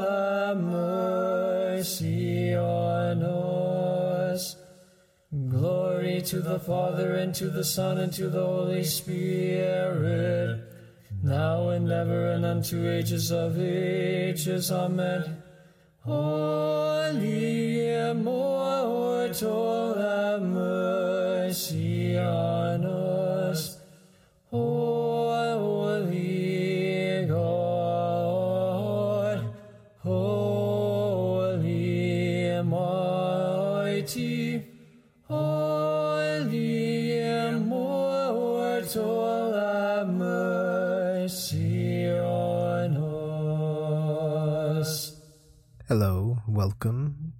have mercy on us. Glory to the Father, and to the Son, and to the Holy Spirit, now and ever, and unto ages of ages. Amen. Holy immortal, have mercy Hello, welcome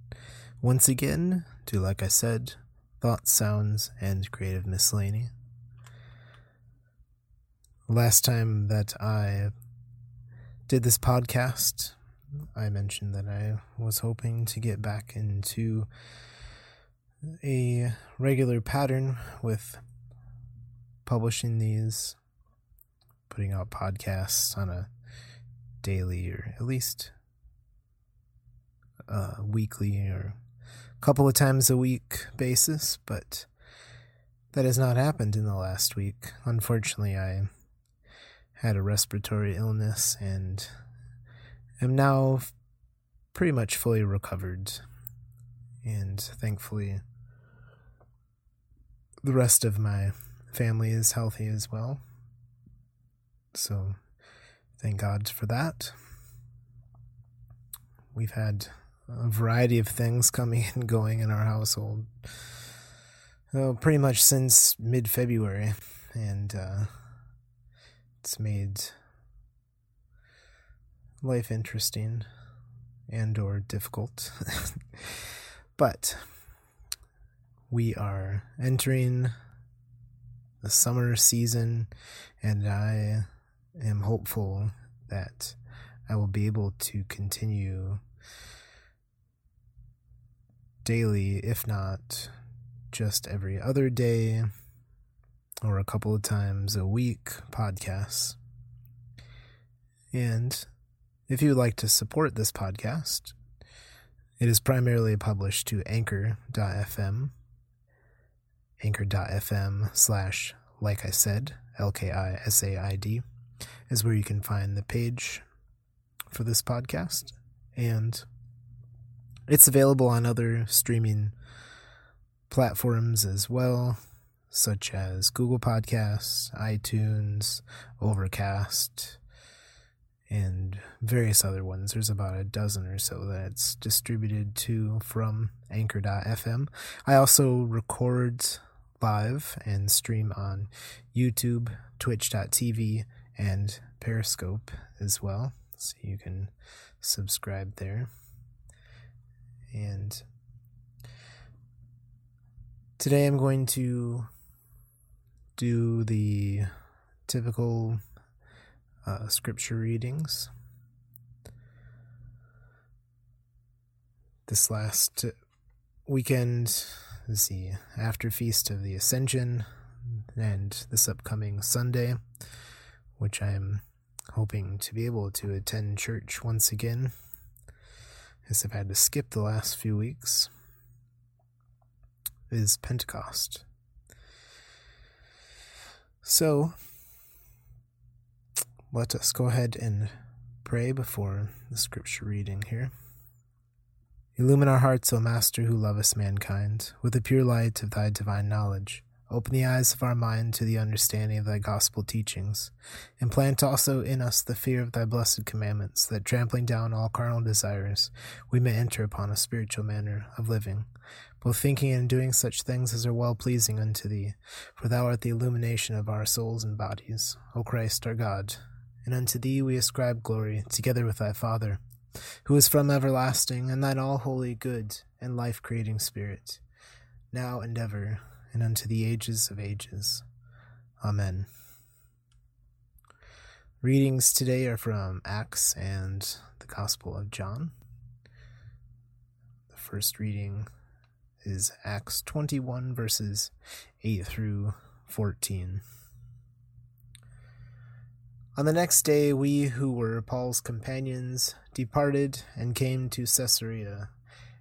once again to, like I said, thoughts, sounds, and creative miscellany. Last time that I did this podcast, I mentioned that I was hoping to get back into a regular pattern with publishing these, putting out podcasts on a daily or at least uh, weekly or a couple of times a week basis, but that has not happened in the last week. Unfortunately, I had a respiratory illness and am now pretty much fully recovered. And thankfully, the rest of my family is healthy as well. So, thank God for that. We've had a variety of things coming and going in our household. Well, pretty much since mid February, and uh, it's made life interesting and or difficult. but we are entering the summer season, and I am hopeful that I will be able to continue daily, if not just every other day or a couple of times a week podcasts. And if you would like to support this podcast, it is primarily published to anchor.fm, anchor.fm slash, like I said, L-K-I-S-A-I-D, is where you can find the page for this podcast. And it's available on other streaming platforms as well, such as Google Podcasts, iTunes, Overcast, and various other ones. There's about a dozen or so that it's distributed to from Anchor.fm. I also record live and stream on YouTube, Twitch.tv, and Periscope as well. So you can subscribe there. And today I'm going to do the typical uh, scripture readings. This last weekend is the after feast of the Ascension, and this upcoming Sunday, which I'm hoping to be able to attend church once again, as I've had to skip the last few weeks, is Pentecost. So, let us go ahead and pray before the scripture reading here. Illumine our hearts, O Master, who lovest mankind, with the pure light of thy divine knowledge. Open the eyes of our mind to the understanding of thy gospel teachings. Implant also in us the fear of thy blessed commandments, that trampling down all carnal desires, we may enter upon a spiritual manner of living, both thinking and doing such things as are well pleasing unto thee. For thou art the illumination of our souls and bodies, O Christ our God. And unto thee we ascribe glory, together with thy Father, who is from everlasting, and thine all holy, good, and life creating Spirit, now and ever, and unto the ages of ages. Amen. Readings today are from Acts and the Gospel of John. The first reading is Acts 21, verses 8 through 14. On the next day, we who were Paul's companions departed and came to Caesarea,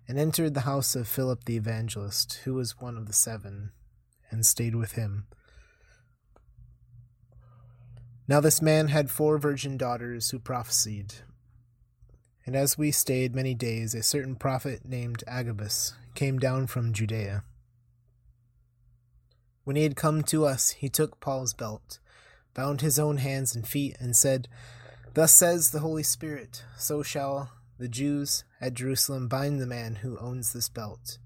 and entered the house of Philip the evangelist, who was one of the seven, and stayed with him. Now this man had four virgin daughters who prophesied. And as we stayed many days, a certain prophet named Agabus came down from Judea. When he had come to us, he took Paul's belt, bound his own hands and feet, and said, Thus says the Holy Spirit, so shall the Jews at Jerusalem bind the man who owns this belt,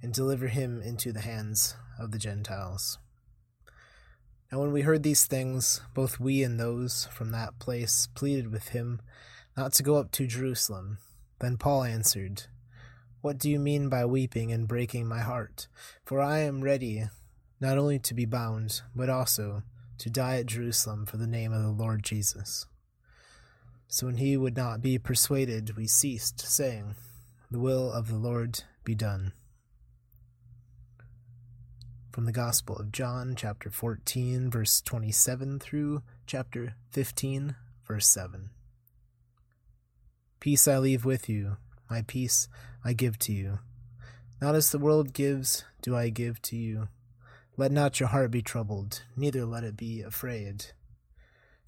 and deliver him into the hands of the Gentiles. Now, when we heard these things, both we and those from that place pleaded with him not to go up to Jerusalem. Then Paul answered, What do you mean by weeping and breaking my heart? For I am ready not only to be bound, but also to die at Jerusalem for the name of the Lord Jesus. So when he would not be persuaded, we ceased, saying, The will of the Lord be done. From the Gospel of John, chapter 14, verse 27 through chapter 15, verse 7. Peace I leave with you, my peace I give to you. Not as the world gives, do I give to you. Let not your heart be troubled, neither let it be afraid.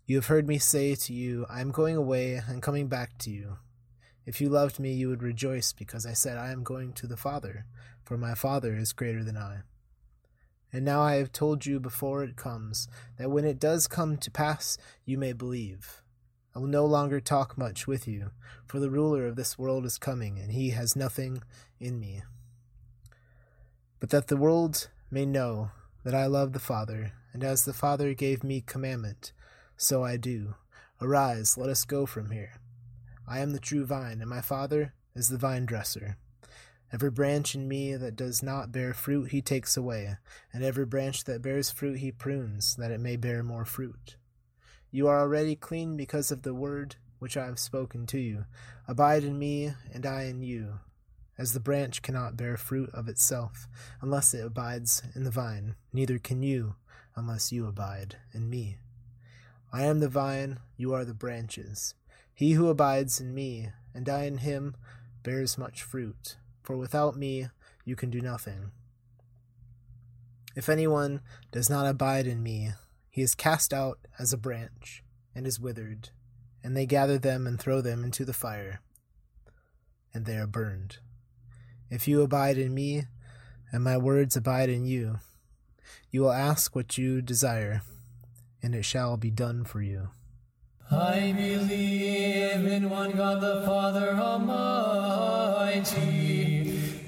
You have heard me say to you, I am going away and coming back to you. If you loved me, you would rejoice because I said, I am going to the Father, for my Father is greater than I. And now I have told you before it comes, that when it does come to pass, you may believe. I will no longer talk much with you, for the ruler of this world is coming, and he has nothing in me. But that the world may know that I love the Father, and as the Father gave me commandment, so I do. Arise, let us go from here. I am the true vine, and my Father is the vine dresser. Every branch in me that does not bear fruit he takes away, and every branch that bears fruit he prunes, that it may bear more fruit. You are already clean because of the word which I have spoken to you. Abide in me, and I in you. As the branch cannot bear fruit of itself unless it abides in the vine, neither can you unless you abide in me. I am the vine, you are the branches. He who abides in me, and I in him, bears much fruit, for without me you can do nothing. If anyone does not abide in me, he is cast out as a branch, and is withered, and they gather them and throw them into the fire, and they are burned. If you abide in me, and my words abide in you, you will ask what you desire, and it shall be done for you. I believe in one God the Father Almighty,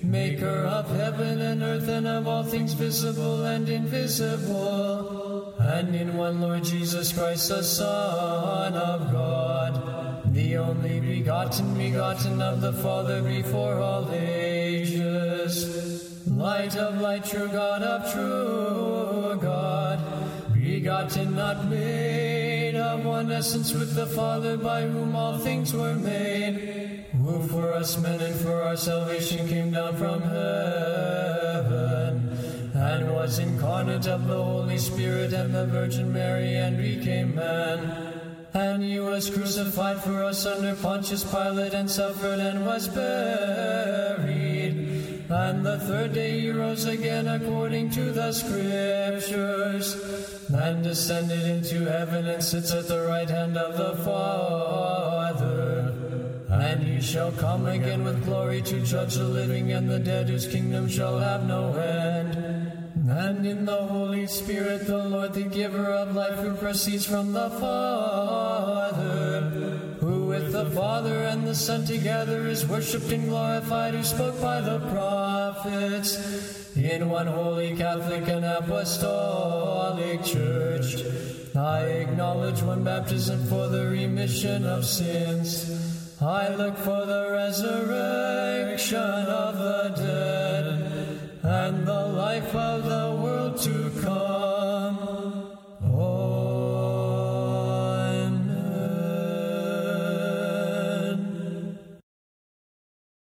maker of heaven and earth and of all things visible and invisible, and in one Lord Jesus Christ, the Son of God, the only begotten, begotten of the Father before all ages, light of light, true God of true God, begotten, not made, of one essence with the Father, by whom all things were made, who for us men and for our salvation came down from heaven, and was incarnate of the Holy Spirit and the Virgin Mary, and became man. And he was crucified for us under Pontius Pilate, and suffered and was buried. And the third day he rose again according to the Scriptures, and descended into heaven and sits at the right hand of the Father. And he shall come again with glory to judge the living and the dead, whose kingdom shall have no end. And in the Holy Spirit, the Lord, the giver of life, who proceeds from the Father, who with the Father and the Son together is worshipped and glorified, who spoke by the prophets, in one holy Catholic and Apostolic Church. I acknowledge one baptism for the remission of sins. I look for the resurrection of the dead and the